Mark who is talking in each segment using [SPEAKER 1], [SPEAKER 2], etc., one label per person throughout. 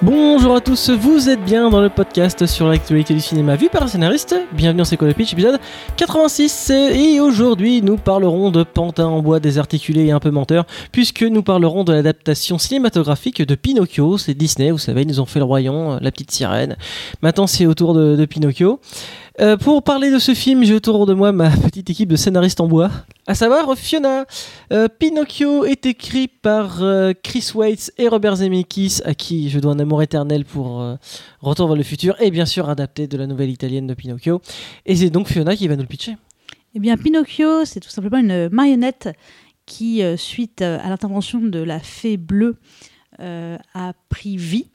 [SPEAKER 1] Bonjour à tous, vous êtes bien dans le podcast sur l'actualité du cinéma vu par un scénariste. Bienvenue dans C'est pitch, épisode 86. Et aujourd'hui, nous parlerons de Pantin en bois désarticulé et un peu menteur, puisque nous parlerons de l'adaptation cinématographique de Pinocchio. C'est Disney, vous savez, ils nous ont fait le royaume, la petite sirène. Maintenant, c'est au tour de Pinocchio. Euh, pour parler de ce film, j'ai autour de moi ma petite équipe de scénaristes en bois, à savoir Fiona. Euh, Pinocchio est écrit par euh, Chris Waits et Robert Zemeckis, à qui je dois un amour éternel pour Retour vers le futur, et bien sûr adapté de la nouvelle italienne de Pinocchio. Et c'est donc Fiona qui va nous le pitcher.
[SPEAKER 2] Eh bien, Pinocchio, c'est tout simplement une marionnette qui, suite à l'intervention de la fée bleue, a pris vie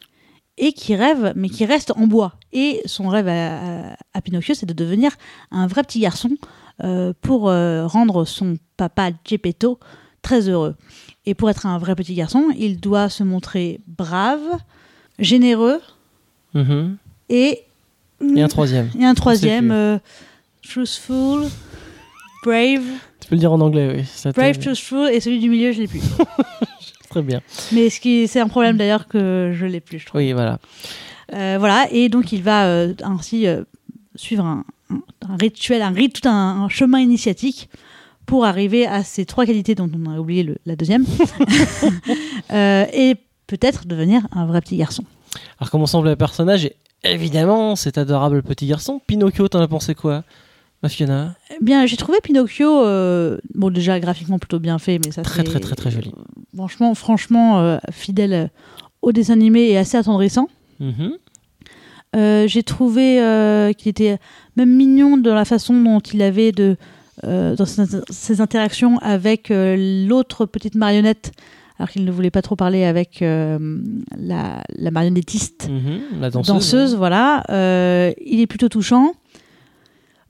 [SPEAKER 2] et qui rêve, mais qui reste en bois. Et son rêve à, à- à Pinocchio, c'est de devenir un vrai petit garçon euh, pour euh, rendre son papa Geppetto très heureux. Et pour être un vrai petit garçon, il doit se montrer brave, généreux
[SPEAKER 1] Mhm.
[SPEAKER 2] et
[SPEAKER 1] Et un troisième.
[SPEAKER 2] et un troisième, euh, truthful, brave,
[SPEAKER 1] Tu peux le dire en anglais, oui.
[SPEAKER 2] brave, truthful, et celui du milieu, je l'ai plus.
[SPEAKER 1] Très bien.
[SPEAKER 2] Mais ce qui, c'est un problème d'ailleurs que je l'ai plus, je trouve.
[SPEAKER 1] Oui, voilà.
[SPEAKER 2] Euh, voilà, et donc il va euh, ainsi euh, suivre un, rituel, un rite, tout un, un chemin initiatique pour arriver à ces trois qualités dont on a oublié le- la deuxième, et peut-être devenir un vrai petit garçon.
[SPEAKER 1] Alors, comment semble le personnage évidemment, cet adorable petit garçon. Pinocchio, t'en as pensé quoi? Ma Fiona
[SPEAKER 2] Eh bien, j'ai trouvé Pinocchio, euh, bon déjà graphiquement plutôt bien fait, mais ça
[SPEAKER 1] Très,
[SPEAKER 2] c'est-
[SPEAKER 1] très, très, très joli.
[SPEAKER 2] Franchement, franchement euh, fidèle euh, au dessin animé et assez attendrissant.
[SPEAKER 1] Mhm.
[SPEAKER 2] Euh, j'ai trouvé euh, qu'il était même mignon dans la façon dont il avait de euh, dans ses, ses interactions avec euh, l'autre petite marionnette, alors qu'il ne voulait pas trop parler avec euh, la, la marionnettiste
[SPEAKER 1] Mhm. La danseuse.
[SPEAKER 2] danseuse, voilà. Euh, il est plutôt touchant.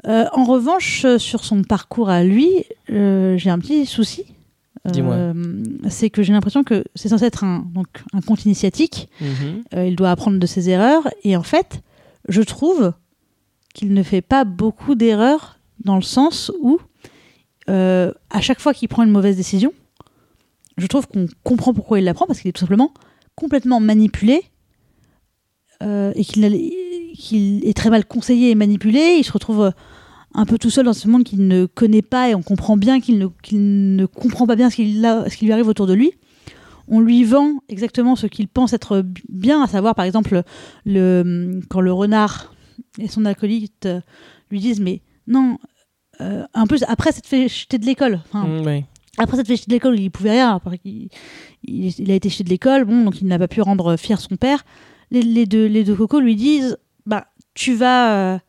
[SPEAKER 2] Euh, en revanche, euh, sur son parcours à lui, euh, j'ai un petit souci.
[SPEAKER 1] Dis-moi.
[SPEAKER 2] Euh, c'est que j'ai l'impression que c'est censé être un, donc, un conte initiatique.
[SPEAKER 1] Mhm.
[SPEAKER 2] Il doit apprendre de ses erreurs. Et en fait, je trouve qu'il ne fait pas beaucoup d'erreurs dans le sens où, à chaque fois qu'il prend une mauvaise décision, je trouve qu'on comprend pourquoi il la prend parce qu'il est tout simplement complètement manipulé et qu'il est très mal conseillé et manipulé. Il se retrouve un peu tout seul dans ce monde qu'il ne connaît pas et on comprend bien qu'il ne, comprend pas bien ce, qu'il a- ce qui lui arrive autour de lui. On lui vend exactement ce qu'il pense être bien, à savoir par exemple le, quand le renard et son acolyte euh, lui disent mais non, euh, en plus après ça te fait jeter de l'école. Enfin,
[SPEAKER 1] Mm, oui.
[SPEAKER 2] après cette fait de l'école, il pouvait rien. Il, il- il a été jeté de l'école, bon, donc il n'a pas pu rendre fier son père. Les, les deux, les deux cocos lui disent, bah, tu vas, euh,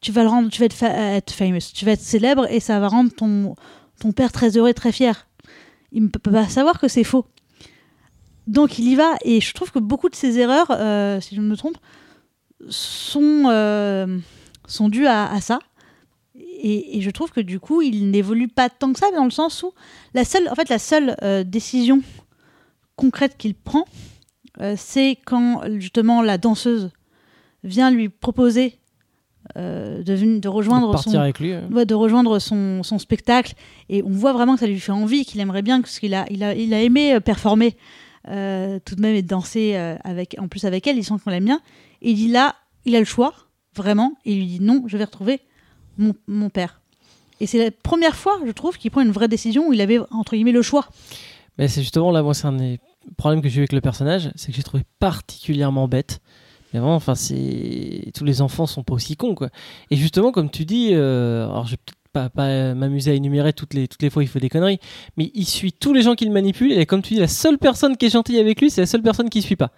[SPEAKER 2] tu vas le rendre, tu vas être, famous, tu vas être célèbre et ça va rendre ton, ton père très heureux et très fier. Il ne peut pas savoir que c'est faux. Donc il y va et je trouve que beaucoup de ses erreurs, euh, si je ne me trompe, sont, euh, sont dues à, ça. Et, je trouve que du coup, il n'évolue pas tant que ça, dans le sens où la seule, en fait, la seule euh, décision concrète qu'il prend, euh, c'est quand justement la danseuse vient lui proposer euh, de, de
[SPEAKER 1] De
[SPEAKER 2] rejoindre
[SPEAKER 1] partir
[SPEAKER 2] son,
[SPEAKER 1] avec lui.
[SPEAKER 2] ouais, de rejoindre son, son spectacle et on voit vraiment que ça lui fait envie, qu'il aimerait bien parce qu'il a, il a, il a aimé euh, performer euh, tout de même et danser euh, avec, en plus avec elle, il sent qu'on l'aime bien. Et il dit là, il a le choix, vraiment, et il lui dit non, je vais retrouver mon, mon père. Et c'est la première fois, je trouve, qu'il prend une vraie décision où il avait entre guillemets le choix.
[SPEAKER 1] Mais c'est justement là, moi, c'est un des problèmes que j'ai eu avec le personnage, c'est que j'ai trouvé particulièrement bête. Mais vraiment, enfin, c'est tous les enfants sont pas aussi cons, quoi. Et justement, comme tu dis, euh, alors je vais peut-être pas, m'amuser à énumérer toutes les toutes les fois il fait des conneries, mais il suit tous les gens qu'il manipule. Et comme tu dis, la seule personne qui est gentille avec lui, c'est la seule personne qui suit pas.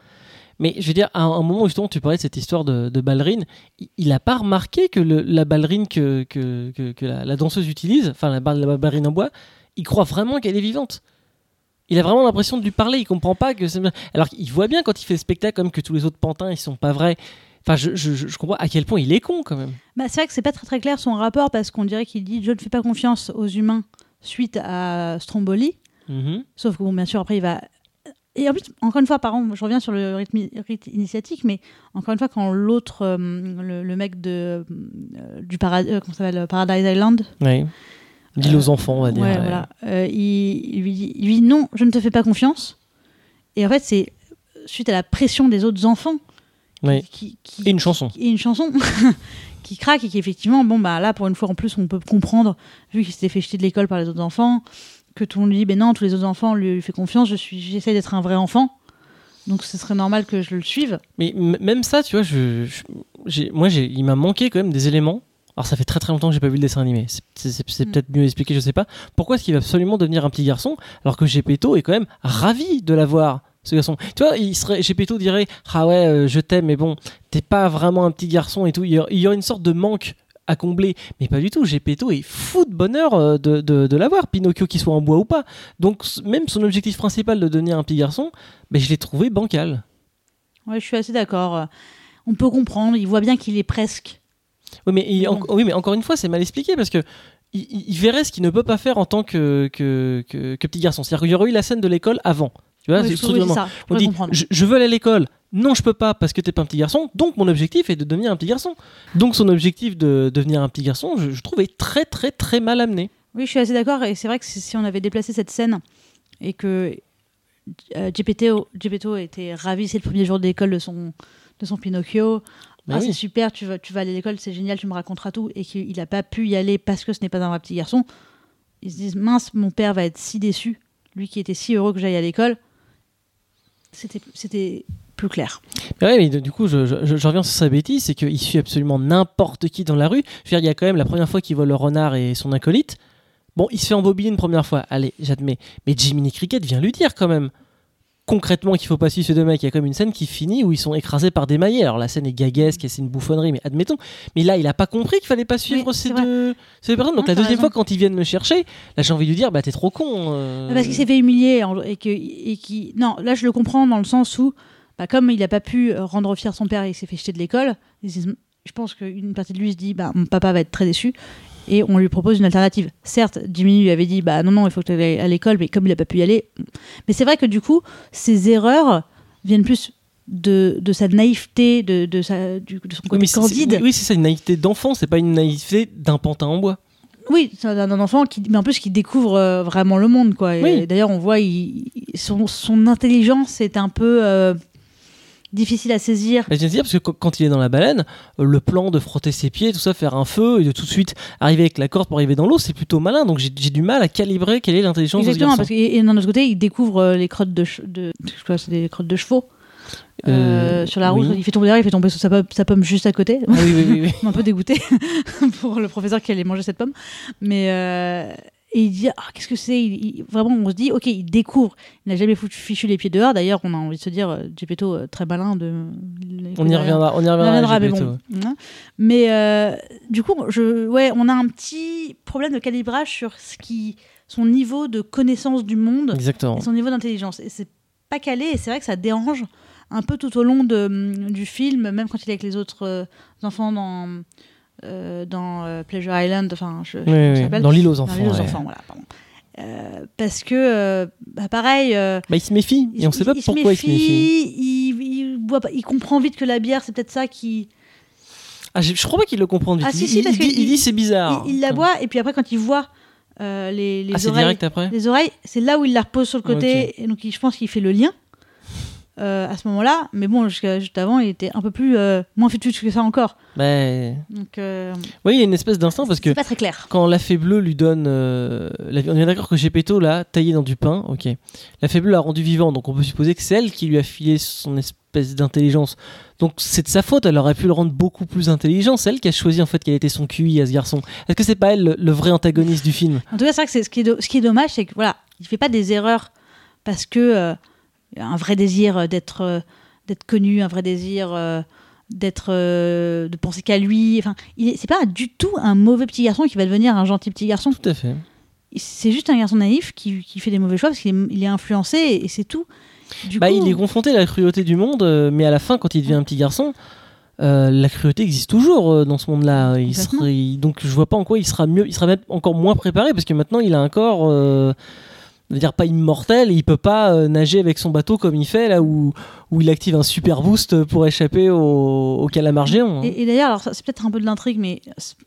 [SPEAKER 1] Mais je veux dire, à un, moment justement tu parlais de cette histoire de, de ballerine, il- il a pas remarqué que la ballerine que, que, que, la, danseuse utilise, enfin la, la ballerine en bois, il croit vraiment qu'elle est vivante. Il a vraiment l'impression de lui parler, il comprend pas que c'est. Alors qu'il voit bien quand il fait le spectacle, comme que tous les autres pantins, ils sont pas vrais. Enfin, je, je, je- je comprends à quel point il est con quand même.
[SPEAKER 2] Bah, c'est vrai que c'est pas très très clair son rapport parce qu'on dirait qu'il dit je ne fais pas confiance aux humains suite à Stromboli.
[SPEAKER 1] Mhm.
[SPEAKER 2] Sauf que bon, bien sûr, après il va. Et en plus, encore une fois, par je reviens sur le rythme, rite initiatique, mais encore une fois, quand l'autre, euh, le, le mec de, euh, du paradis, comment ça Paradise Island.
[SPEAKER 1] Dis aux enfants, on va dire.
[SPEAKER 2] ouais,
[SPEAKER 1] ouais.
[SPEAKER 2] voilà, euh, il, lui dit, il lui dit non, je ne te fais pas confiance. Et en fait, c'est suite à la pression des autres enfants.
[SPEAKER 1] Oui.
[SPEAKER 2] Qui, qui-
[SPEAKER 1] Et une chanson.
[SPEAKER 2] et une chanson qui craque et qui effectivement bon bah là pour une fois en plus on peut comprendre vu qu'il s'était fait jeter de l'école par les autres enfants que tout le monde lui dit ben non tous les autres enfants lui, lui fait confiance je suis j'essaie d'être un vrai enfant donc ce serait normal que je le suive
[SPEAKER 1] Mais même ça, tu vois, je, je- j'ai- moi, j'ai, il m'a manqué quand même des éléments. Alors, ça fait très très longtemps que j'ai pas vu le dessin animé. C'est, c'est- c'est- c'est
[SPEAKER 2] Mm.
[SPEAKER 1] peut-être mieux expliqué, je sais pas. Pourquoi est-ce qu'il va absolument devenir un petit garçon alors que Gepetto est quand même ravi de l'avoir, ce garçon? Tu vois, il serait, Gepetto dirait Ah ouais, euh, je t'aime, mais bon, t'es pas vraiment un petit garçon et tout. Il y, aurait une sorte de manque à combler. Mais pas du tout. Gepetto est fou de bonheur euh, de, de, de l'avoir, Pinocchio qu'il soit en bois ou pas. Donc, même son objectif principal de devenir un petit garçon, ben, je l'ai trouvé bancal.
[SPEAKER 2] ouais je suis assez d'accord on peut comprendre il voit bien qu'il est presque
[SPEAKER 1] Oui, mais, il-
[SPEAKER 2] Bon.
[SPEAKER 1] en- oui, mais encore une fois, c'est mal expliqué parce que il, verrait ce qu'il ne peut pas faire en tant que, que, que- que petit garçon. C'est-à-dire qu'il y aurait eu la scène de l'école avant. Tu vois,
[SPEAKER 2] je- oui, ça je
[SPEAKER 1] On dit je, je veux aller à l'école. Non, je peux pas parce que t'es pas un petit garçon. Donc mon objectif est de devenir un petit garçon. Donc son objectif de devenir un petit garçon, je, je trouve est très très très mal amené.
[SPEAKER 2] Oui, je suis assez d'accord. Et c'est vrai que si on avait déplacé cette scène et que euh, Geppetto était ravi, c'est le premier jour d'école de son, de son Pinocchio. Ah,
[SPEAKER 1] oui.
[SPEAKER 2] c'est super, tu vas, tu vas aller à l'école, c'est génial, tu me raconteras tout. Et qu'il n'a pas pu y aller parce que ce n'est pas un vrai petit garçon. Ils se disent, mince, mon père va être si déçu. Lui qui était si heureux que j'aille à l'école. C'était plus clair.
[SPEAKER 1] Mais ouais, mais de- du coup, je- je reviens sur sa bêtise, c'est qu'il suit absolument n'importe qui dans la rue. Je veux dire, il y a quand même la première fois qu'il voit le renard et son acolyte. Bon, il se fait embobiner une première fois, allez, j'admets. Mais Jiminy Cricket vient lui dire quand même concrètement qu'il faut pas suivre ces deux mecs. Il y a même une scène qui finit où ils sont écrasés par des maillets. Alors la scène est gaguesque et c'est une bouffonnerie, mais admettons. Mais là, il a pas compris qu'il fallait pas suivre
[SPEAKER 2] Oui,
[SPEAKER 1] ces, deux, ces deux personnes. Donc la deuxième
[SPEAKER 2] raison.
[SPEAKER 1] fois, quand ils viennent me chercher, là j'ai envie de lui dire, bah t'es trop con. euh.
[SPEAKER 2] Parce qu'il s'est fait humilier et que et qui non là je le comprends dans le sens où bah, comme il n'a pas pu euh, rendre fier son père et il s'est fait jeter de l'école je pense qu'une partie de lui se dit bah mon papa va être très déçu et on lui propose une alternative certes Jimmy lui avait dit bah non non il faut que tu ailles à l'école mais comme il n'a pas pu y aller mais c'est vrai que du coup ces erreurs viennent plus de, de sa naïveté de, de, sa, du- de son côté candide
[SPEAKER 1] oui, c'est ça, une naïveté d'enfant, c'est pas une naïveté d'un pantin en bois.
[SPEAKER 2] Oui, c'est un, enfant qui, mais en plus qui découvre euh, vraiment le monde, quoi.
[SPEAKER 1] Oui.
[SPEAKER 2] D'ailleurs, on voit il- son, son intelligence est un peu euh, difficile à saisir.
[SPEAKER 1] Bah, je viens de dire, parce que quand- il est dans la baleine, euh, le plan de frotter ses pieds, tout ça, faire un feu et de tout de suite arriver avec la corde pour arriver dans l'eau, c'est plutôt malin. Donc j'ai du mal à calibrer quelle est l'intelligence de ce
[SPEAKER 2] parce que et, d'un autre côté, il découvre euh, les crottes de, de je crois des crottes de chevaux euh,
[SPEAKER 1] Euh,
[SPEAKER 2] sur la route. Il fait tomber d'ailleurs, il fait tomber sa pomme, sa pomme juste à côté.
[SPEAKER 1] Ah oui, oui, oui, oui.
[SPEAKER 2] un peu dégoûté pour le professeur qui allait manger cette pomme. Mais euh, et il dit ah qu'est-ce que c'est? Il- il- Vraiment, on se dit ok, il découvre. Il n'a jamais foutu- fichu les pieds dehors. D'ailleurs, on a envie de se dire euh, Geppetto euh, très malin de.
[SPEAKER 1] On y reviendra, on y reviendra.
[SPEAKER 2] mais
[SPEAKER 1] Gepetto.
[SPEAKER 2] bon. Hein. Mais euh, du coup, je, ouais, on a un petit problème de calibrage sur ce qui, son niveau de connaissance du monde
[SPEAKER 1] Exactement.
[SPEAKER 2] et son niveau d'intelligence. Et c'est pas calé, et c'est vrai que ça dérange un peu tout au long de, du film, même quand il est avec les autres euh, enfants dans, euh, dans euh, Pleasure Island, enfin, je, je
[SPEAKER 1] Oui, oui,
[SPEAKER 2] s'appelle.
[SPEAKER 1] Dans l'île aux
[SPEAKER 2] Dans
[SPEAKER 1] enfants.
[SPEAKER 2] l'île aux
[SPEAKER 1] ouais.
[SPEAKER 2] enfants, voilà, pardon. Euh, parce que, euh, bah, pareil, euh,
[SPEAKER 1] Bah, il se méfie, et on sait pas
[SPEAKER 2] il
[SPEAKER 1] pourquoi il se méfie.
[SPEAKER 2] il, il, boit pas- il comprend vite que la bière, c'est peut-être ça qui.
[SPEAKER 1] Ah, je, je crois pas qu'il le comprend du
[SPEAKER 2] Ah, si, si,
[SPEAKER 1] il
[SPEAKER 2] parce
[SPEAKER 1] dit,
[SPEAKER 2] que
[SPEAKER 1] il
[SPEAKER 2] il-
[SPEAKER 1] dit c'est bizarre.
[SPEAKER 2] Il, la boit, et puis après, quand il voit les, les
[SPEAKER 1] ah,
[SPEAKER 2] oreilles. Les oreilles, c'est là où il la repose sur le côté, et donc je pense qu'il fait le lien euh, à ce moment-là. Mais bon, jusqu'à juste avant, il était un peu plus euh, moins futur que ça encore.
[SPEAKER 1] Bah,
[SPEAKER 2] Donc, euh,
[SPEAKER 1] Oui, il y a une espèce d'instinct parce que
[SPEAKER 2] c'est pas très clair.
[SPEAKER 1] quand la fée bleue lui donne. euh, la- on est d'accord que Gepetto l'a taillé dans du pain, ok. La fée bleue l'a rendu vivant, donc on peut supposer que c'est elle qui lui a filé son espèce d'intelligence. Donc c'est de sa faute, elle aurait pu le rendre beaucoup plus intelligent. C'est elle qui a choisi en fait quel était son QI à ce garçon. Est-ce que c'est pas elle le, le vrai antagoniste du film?
[SPEAKER 2] En tout cas, c'est vrai que c'est- ce qui est, do- ce qui est dommage, c'est que voilà, il fait pas des erreurs parce que euh, un vrai désir euh, d'être euh, d'être connu, un vrai désir euh, d'être euh, de penser qu'à lui. Enfin, c'est pas du tout un mauvais petit garçon qui va devenir un gentil petit garçon.
[SPEAKER 1] Tout à fait.
[SPEAKER 2] C'est juste un garçon naïf qui, qui fait des mauvais choix parce qu'il est, influencé et, et c'est tout. Du
[SPEAKER 1] Bah,
[SPEAKER 2] coup,
[SPEAKER 1] il est confronté à la cruauté du monde, mais à la fin, quand il devient un petit garçon, euh, la cruauté existe toujours dans ce monde-là. Il- donc je vois pas en quoi il sera mieux, il sera même encore moins préparé parce que maintenant il a un corps, euh, je veux dire pas immortel, et il peut pas euh, nager avec son bateau comme il fait là où où il active un super boost pour échapper au, au calamar géant. hein.
[SPEAKER 2] Et, et d'ailleurs, alors c'est peut-être un peu de l'intrigue, mais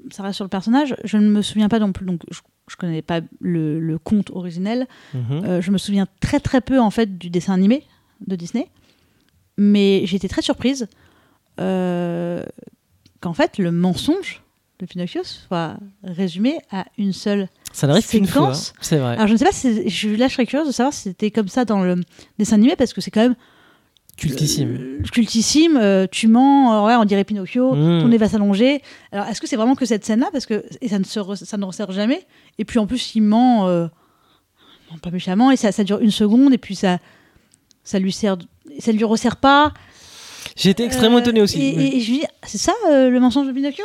[SPEAKER 2] ça reste sur le personnage. Je ne me souviens pas non plus, donc je, je connais pas le, le conte originel.
[SPEAKER 1] Mhm.
[SPEAKER 2] Euh, je me souviens très très peu en fait du dessin animé de Disney. mais j'étais très surprise euh, qu'en fait le mensonge de Pinocchio soit résumé à une seule.
[SPEAKER 1] Ça n'arrive qu'une fois, hein, c'est vrai.
[SPEAKER 2] Alors je ne sais pas, si, je, là je serais curieuse de savoir si c'était comme ça dans le dessin animé parce que c'est quand même
[SPEAKER 1] Cultissime.
[SPEAKER 2] euh, cultissime. euh, tu mens, euh, ouais, on dirait Pinocchio.
[SPEAKER 1] Mm.
[SPEAKER 2] Ton nez va s'allonger. Alors, est-ce que c'est vraiment que cette scène-là? Parce que et ça ne, se re- ça ne resserre jamais. Et puis, en plus, il ment, euh, non, pas méchamment, et ça, ça dure une seconde, et puis ça, ça lui sert, ça lui resserre pas.
[SPEAKER 1] J'ai été extrêmement étonné aussi.
[SPEAKER 2] Et,
[SPEAKER 1] oui.
[SPEAKER 2] et- et je dis, c'est ça le mensonge de Pinocchio?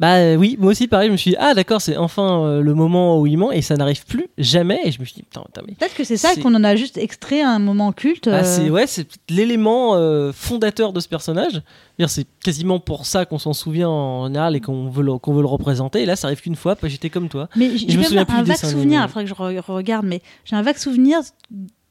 [SPEAKER 1] Bah euh, oui, moi aussi pareil, je me suis dit, ah d'accord, c'est enfin euh, le moment où il ment et ça n'arrive plus jamais. Et je me suis dit, putain, putain, mais.
[SPEAKER 2] Peut-être que c'est ça qu'on en a juste extrait un moment culte. Euh,
[SPEAKER 1] c'est ouais, c'est l'élément euh, fondateur de ce personnage. C'est quasiment pour ça qu'on s'en souvient en général et qu'on veut, le, veut le représenter. Et là, ça arrive qu'une fois. Bah, J'étais comme toi.
[SPEAKER 2] Mais j'ai un
[SPEAKER 1] du
[SPEAKER 2] vague souvenir, il faudrait que je re- regarde, mais j'ai un vague souvenir.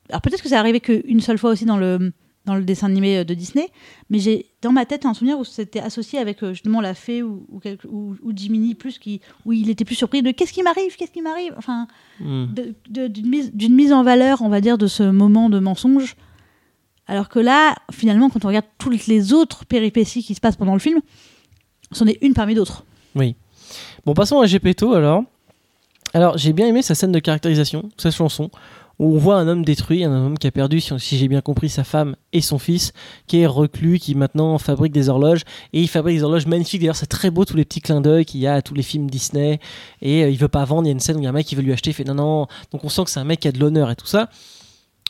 [SPEAKER 2] Alors peut-être que c'est arrivé qu'une seule fois aussi dans le, dans le dessin animé euh, de Disney, mais j'ai dans ma tête un souvenir où c'était associé avec euh, justement la fée ou, ou, quelque- ou, ou Jiminy plus, qui, où il était plus surpris de qu'est-ce qui m'arrive, qu'est-ce qui m'arrive, enfin,
[SPEAKER 1] Hmm.
[SPEAKER 2] d'une mise, mise en valeur, on va dire, de ce moment de mensonge. Alors que là, finalement, quand on regarde toutes les autres péripéties qui se passent pendant le film, c'en est une parmi d'autres.
[SPEAKER 1] Bon, passons à Gepetto alors. Alors, j'ai bien aimé sa scène de caractérisation, sa chanson, où on voit un homme détruit, un homme qui a perdu, si, j'ai bien compris, sa femme et son fils, qui est reclus, qui maintenant fabrique des horloges. Et il fabrique des horloges magnifiques. D'ailleurs, c'est très beau tous les petits clins d'œil qu'il y a à tous les films Disney. Et euh, il veut pas vendre. Il y a une scène où il y a un mec qui veut lui acheter, il fait non, non. Donc on sent que c'est un mec qui a de l'honneur et tout ça.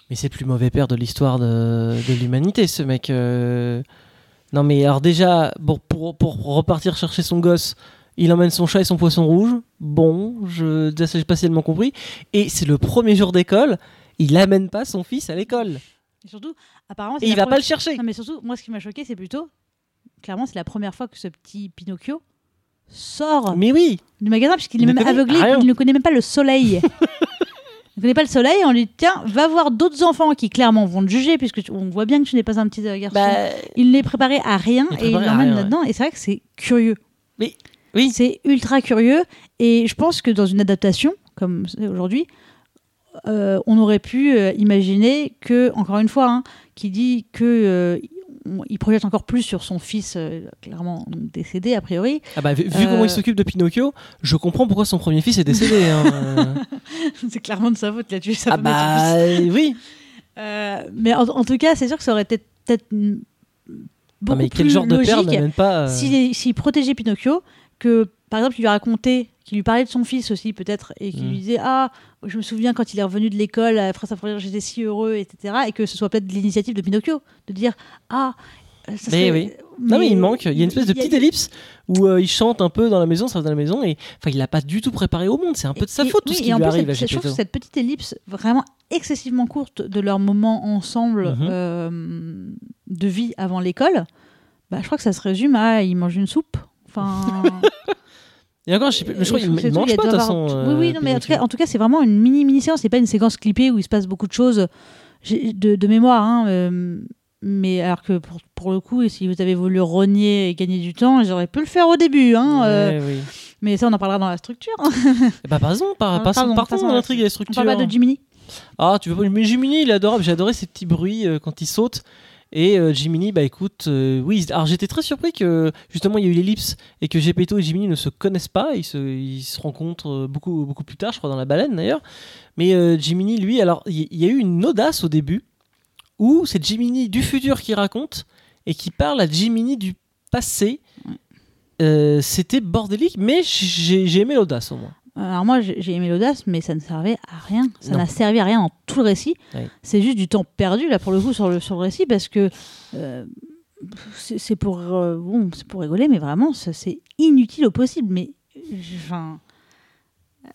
[SPEAKER 1] Mais c'est le plus mauvais père de l'histoire de, l'humanité, ce mec. euh. Non, mais alors déjà, pour repartir chercher son gosse, il emmène son chat et son poisson rouge. Bon, je j'ai pas tellement compris. Et c'est le premier jour d'école, il amène pas son fils à l'école.
[SPEAKER 2] Et surtout, apparemment,
[SPEAKER 1] Et il va pas le chercher.
[SPEAKER 2] Non, mais surtout, moi, ce qui m'a choqué, c'est plutôt, clairement, c'est la première fois que ce petit Pinocchio sort
[SPEAKER 1] Mais oui,
[SPEAKER 2] du magasin, puisqu'il est même aveuglé,
[SPEAKER 1] rien.
[SPEAKER 2] il ne connaît même pas le soleil. il ne connaît pas le soleil, on lui dit, tiens, va voir d'autres enfants qui, clairement, vont te juger, puisque tu- on voit bien que tu n'es pas un petit garçon.
[SPEAKER 1] bah,
[SPEAKER 2] il n'est préparé à rien
[SPEAKER 1] Il
[SPEAKER 2] et il l'emmène là-dedans, et c'est vrai que c'est curieux.
[SPEAKER 1] Mais- oui.
[SPEAKER 2] C'est ultra curieux, et je pense que dans une adaptation, comme c'est aujourd'hui, euh, on aurait pu euh, imaginer que, encore une fois, hein, qui dit que euh, il projette encore plus sur son fils, clairement décédé a priori.
[SPEAKER 1] ah bah, vu, vu comment il s'occupe de Pinocchio, je comprends pourquoi son premier fils est décédé. hein.
[SPEAKER 2] C'est clairement de sa faute, il a tué sa
[SPEAKER 1] ah bah oui.
[SPEAKER 2] Mais en, en tout cas, c'est sûr que ça aurait été peut-être mm, beaucoup
[SPEAKER 1] Non, mais quel
[SPEAKER 2] plus
[SPEAKER 1] genre de
[SPEAKER 2] logique s'il protégeait Pinocchio, que par exemple, il lui racontait, qu'il lui parlait de son fils aussi peut-être, et qu'il
[SPEAKER 1] Mm.
[SPEAKER 2] lui disait Ah, je me souviens quand il est revenu de l'école, après sa première, j'étais si heureux, etc. Et que ce soit peut-être l'initiative de Pinocchio, de dire Ah, ça
[SPEAKER 1] Mais
[SPEAKER 2] serait-
[SPEAKER 1] oui. Non mais il manque, il y a une espèce de
[SPEAKER 2] a-
[SPEAKER 1] petite ellipse où euh, il chante un peu dans la maison, ça va dans la maison et enfin il a pas du tout préparé au monde, c'est un peu de sa
[SPEAKER 2] Et-
[SPEAKER 1] faute tout
[SPEAKER 2] oui,
[SPEAKER 1] ce
[SPEAKER 2] et
[SPEAKER 1] qui
[SPEAKER 2] en
[SPEAKER 1] lui
[SPEAKER 2] plus,
[SPEAKER 1] arrive à
[SPEAKER 2] cette- je trouve que cette petite ellipse vraiment excessivement courte de leur moment ensemble
[SPEAKER 1] Mhm.
[SPEAKER 2] euh, de vie avant l'école, bah, je crois que ça se résume à il mange une soupe. Enfin,
[SPEAKER 1] Et encore, je, sais plus, mais je crois qu'il mange pas de toute
[SPEAKER 2] avoir-
[SPEAKER 1] façon.
[SPEAKER 2] Oui, oui,
[SPEAKER 1] euh,
[SPEAKER 2] non, mais en tout cas, en tout cas, c'est vraiment une mini mini séance. C'est pas une séquence clippée où il se passe beaucoup de choses de, de mémoire. hein, euh, mais alors que pour, pour le coup, si vous avez voulu rogner et gagner du temps, j'aurais pu le faire au début. Hein, euh,
[SPEAKER 1] oui.
[SPEAKER 2] mais ça, on en parlera dans la structure. hein.
[SPEAKER 1] Bah, passons, par,
[SPEAKER 2] Ah,
[SPEAKER 1] passons, dans
[SPEAKER 2] à-
[SPEAKER 1] l'intrigue et la
[SPEAKER 2] On
[SPEAKER 1] structure.
[SPEAKER 2] parle pas de Jiminy.
[SPEAKER 1] Ah, tu veux pas Mais Jiminy, il est adorable. J'ai adoré ces petits bruits quand il saute. Et euh, Jiminy, bah écoute, euh, oui. Alors j'étais très surpris que justement il y a eu l'ellipse et que Gepetto et Jiminy ne se connaissent pas. Ils se, ils se rencontrent euh, beaucoup, beaucoup plus tard, je crois, dans la baleine d'ailleurs. Mais euh, Jiminy, lui, alors il y, a eu une audace au début où c'est Jiminy du futur qui raconte et qui parle à Jiminy du passé. C'était bordélique, mais j'ai j'ai aimé l'audace au moins.
[SPEAKER 2] Alors moi, j'ai aimé l'audace, mais ça ne servait à rien. Ça n'a servi à rien dans tout le récit. C'est juste du temps perdu, là, pour le coup, sur le, sur le récit, parce que euh, c'est pour, euh, bon, pour rigoler, mais vraiment, ça, c'est inutile au possible. Mais enfin,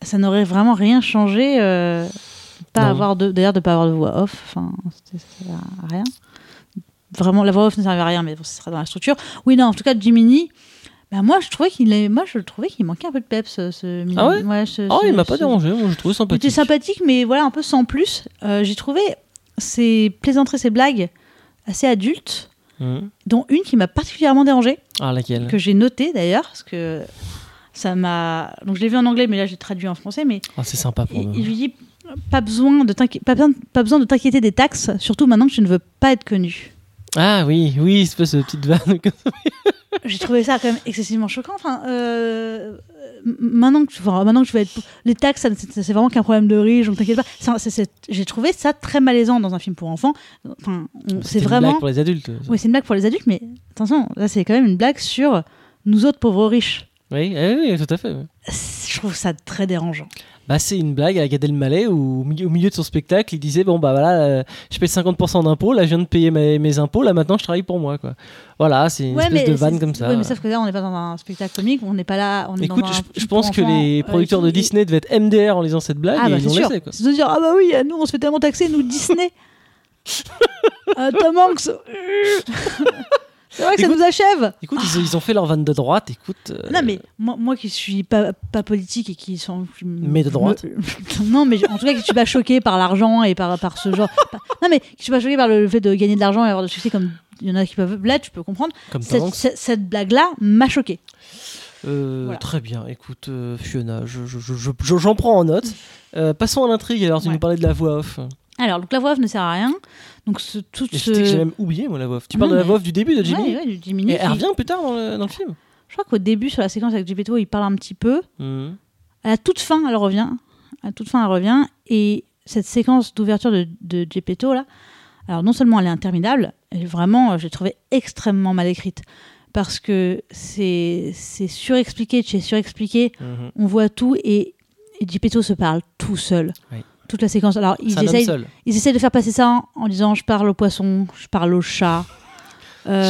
[SPEAKER 2] ça n'aurait vraiment rien changé. euh, pas
[SPEAKER 1] Non.
[SPEAKER 2] avoir de, d'ailleurs, de pas avoir de voix off. Enfin, ça sert à rien. Vraiment, la voix off ne servait à rien, mais bon, ce sera dans la structure. Oui, non, en tout cas, Jiminy. Bah moi, je trouvais qu'il est... moi, je trouvais qu'il manquait un peu de peps. Ce, ce
[SPEAKER 1] Ah ouais
[SPEAKER 2] ce-
[SPEAKER 1] Oh, il
[SPEAKER 2] ce-
[SPEAKER 1] m'a pas dérangé. Moi, je trouvais
[SPEAKER 2] il
[SPEAKER 1] sympathique.
[SPEAKER 2] était sympathique, mais voilà, un peu sans plus. Euh, J'ai trouvé ses plaisanteries, ses blagues assez adultes,
[SPEAKER 1] Mhm.
[SPEAKER 2] dont une qui m'a particulièrement dérangée,
[SPEAKER 1] Ah, laquelle?
[SPEAKER 2] Que j'ai notée d'ailleurs, parce que ça m'a. Donc je l'ai vu en anglais, mais là j'ai traduit en français. Mais
[SPEAKER 1] Ah, c'est sympa pour
[SPEAKER 2] il, il lui dit pas besoin de pas besoin, pas besoin de t'inquiéter des taxes, surtout maintenant que tu ne veux pas être connu.
[SPEAKER 1] Ah oui, oui, espèce de petite vanne.
[SPEAKER 2] J'ai trouvé ça quand même excessivement choquant. Enfin, euh, maintenant que, enfin, maintenant que tu vas être. Les taxes, c'est vraiment qu'un problème de riche, donc t'inquiète pas. J'ai trouvé ça très malaisant dans un film pour enfants. Enfin, c'est
[SPEAKER 1] C'était une
[SPEAKER 2] vraiment.
[SPEAKER 1] blague pour les adultes. ça.
[SPEAKER 2] Oui, c'est une blague pour les adultes, mais attention, là, c'est quand même une blague sur nous autres pauvres riches.
[SPEAKER 1] Oui, oui, tout à fait. ouais.
[SPEAKER 2] Je trouve ça très dérangeant.
[SPEAKER 1] Bah, c'est une blague à Gad Elmaleh où au milieu, au milieu de son spectacle, il disait bon bah voilà, euh, je paye 50% d'impôts, là je viens de payer mes, mes impôts, là maintenant je travaille pour moi quoi. Voilà, c'est une espèce de vanne comme ça.
[SPEAKER 2] Ouais, mais sauf que là, on n'est pas dans un spectacle comique, on n'est pas là. On est
[SPEAKER 1] Écoute,
[SPEAKER 2] dans
[SPEAKER 1] je, pense que les
[SPEAKER 2] euh,
[SPEAKER 1] producteurs de
[SPEAKER 2] qui-
[SPEAKER 1] Disney devaient être MDR en lisant cette blague
[SPEAKER 2] Ah
[SPEAKER 1] et
[SPEAKER 2] bah
[SPEAKER 1] ils l'ont laissé quoi.
[SPEAKER 2] De dire ah bah oui, nous on se fait tellement taxer, nous Disney. Euh, Tom Hanks. c'est vrai que ça nous achève.
[SPEAKER 1] Écoute, ils, ont- ils ont fait leur vanne de droite, écoute. euh,
[SPEAKER 2] Non mais moi, moi qui suis pas, pas politique et qui sont
[SPEAKER 1] Mais de droite.
[SPEAKER 2] me- non mais en tout cas qui suis pas choquée par l'argent et par par ce genre. non mais qui suis pas choquée par le fait de gagner de l'argent et avoir de succès comme il y en a qui peuvent. Là tu peux comprendre.
[SPEAKER 1] comme
[SPEAKER 2] Cette, cette, cette blague là m'a choquée.
[SPEAKER 1] Euh,
[SPEAKER 2] Voilà.
[SPEAKER 1] Très bien, écoute, euh, Fiona, je- je- je- je- j'en prends en note. Euh, passons à l'intrigue, alors tu
[SPEAKER 2] Ouais.
[SPEAKER 1] nous parlais de la voix off.
[SPEAKER 2] Alors donc la voix off ne sert à rien. Donc ce, tout ce.
[SPEAKER 1] J'ai même oublié, moi, la voix off. Tu
[SPEAKER 2] Non,
[SPEAKER 1] parles de la
[SPEAKER 2] mais-
[SPEAKER 1] voix off du début de Jimmy
[SPEAKER 2] Ouais, ouais, du Jiminy
[SPEAKER 1] Et elle revient plus tard dans le, dans le film
[SPEAKER 2] Je crois qu'au début sur la séquence avec Gepetto il parle un petit peu.
[SPEAKER 1] Mhm.
[SPEAKER 2] À la toute fin, elle revient. À la toute fin, elle revient. Et cette séquence d'ouverture de, de là, alors non seulement elle est interminable, elle est vraiment, euh, je l'ai trouvée extrêmement mal écrite. Parce que c'est c'est surexpliqué, c'est surexpliqué,
[SPEAKER 1] Mhm.
[SPEAKER 2] on voit tout et, et se parle tout seul.
[SPEAKER 1] Oui.
[SPEAKER 2] Toute la séquence. Alors, ils essayent, ils essayent de faire passer ça en, en disant je parle au poisson, je parle au chat.